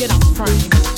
body up,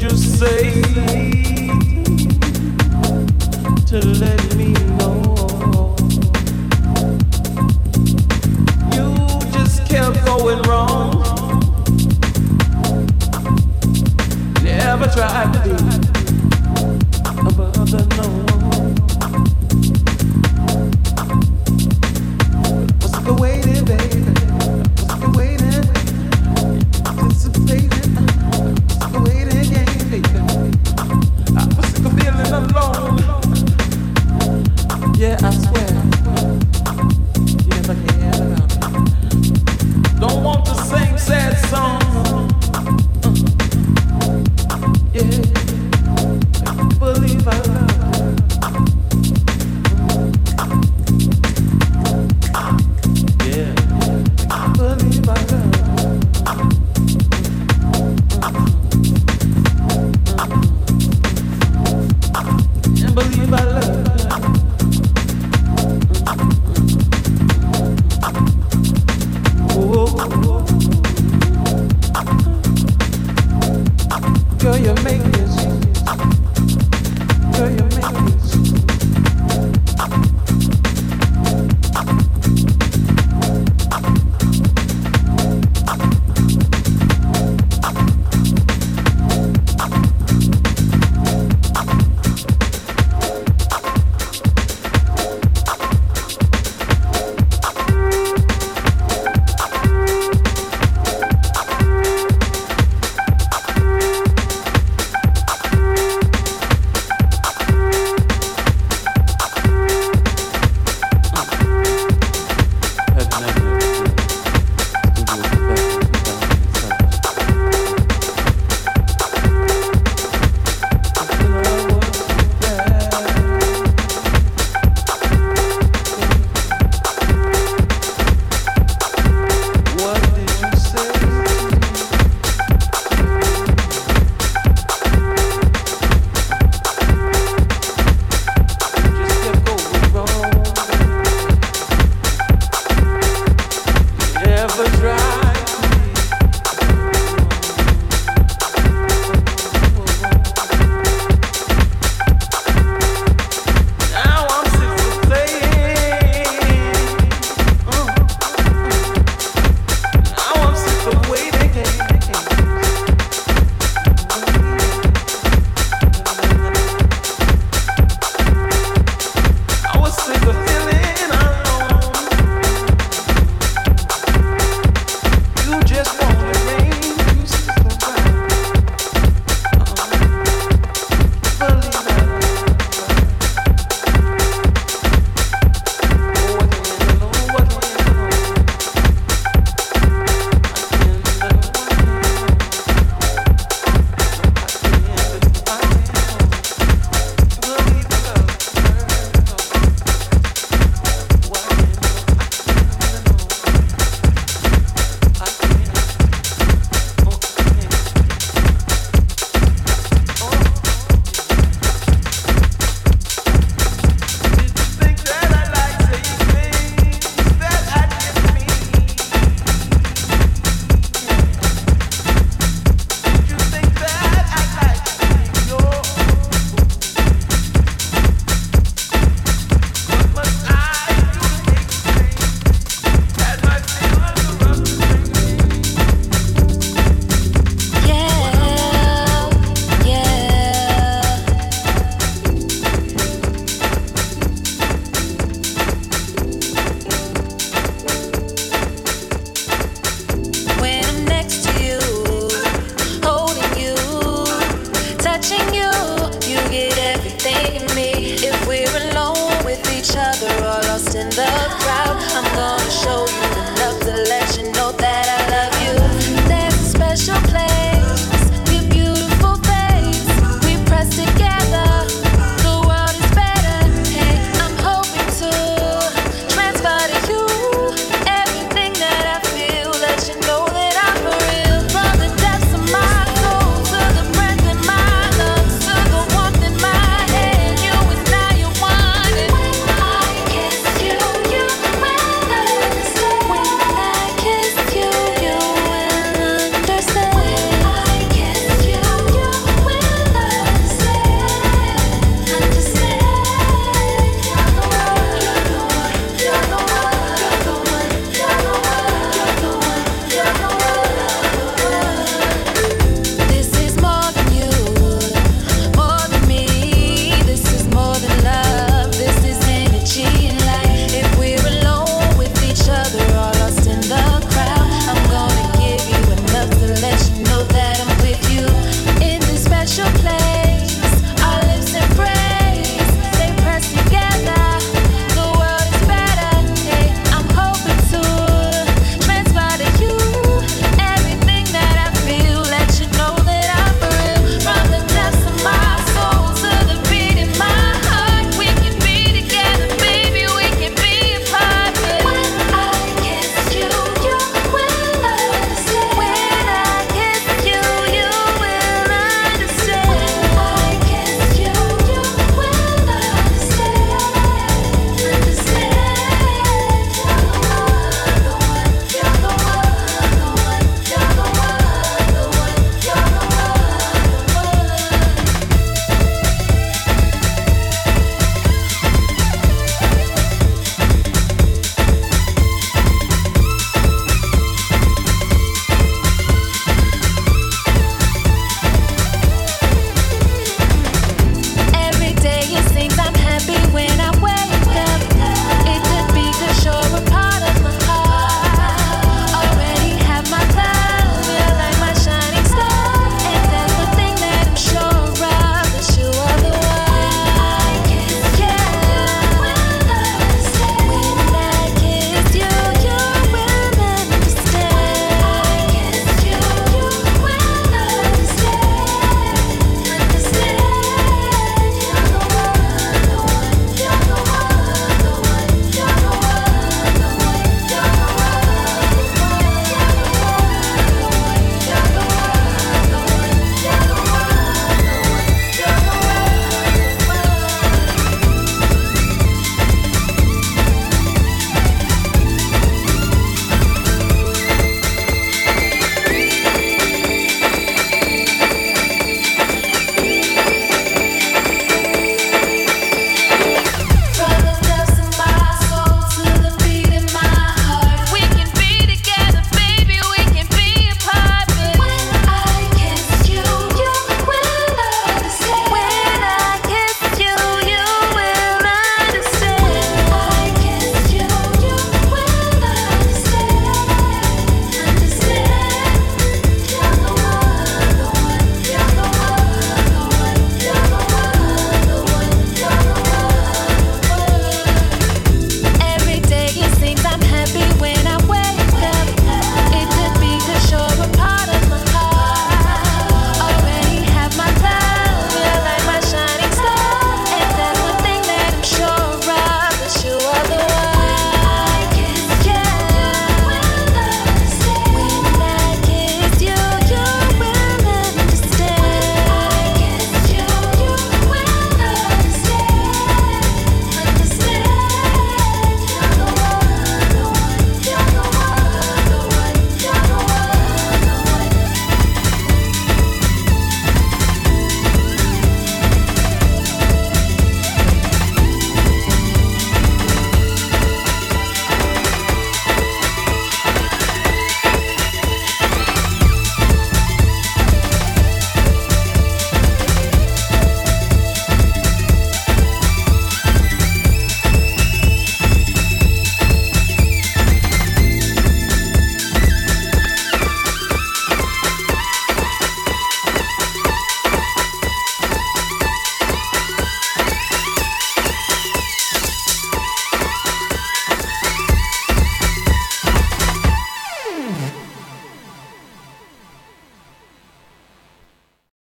Girl, you make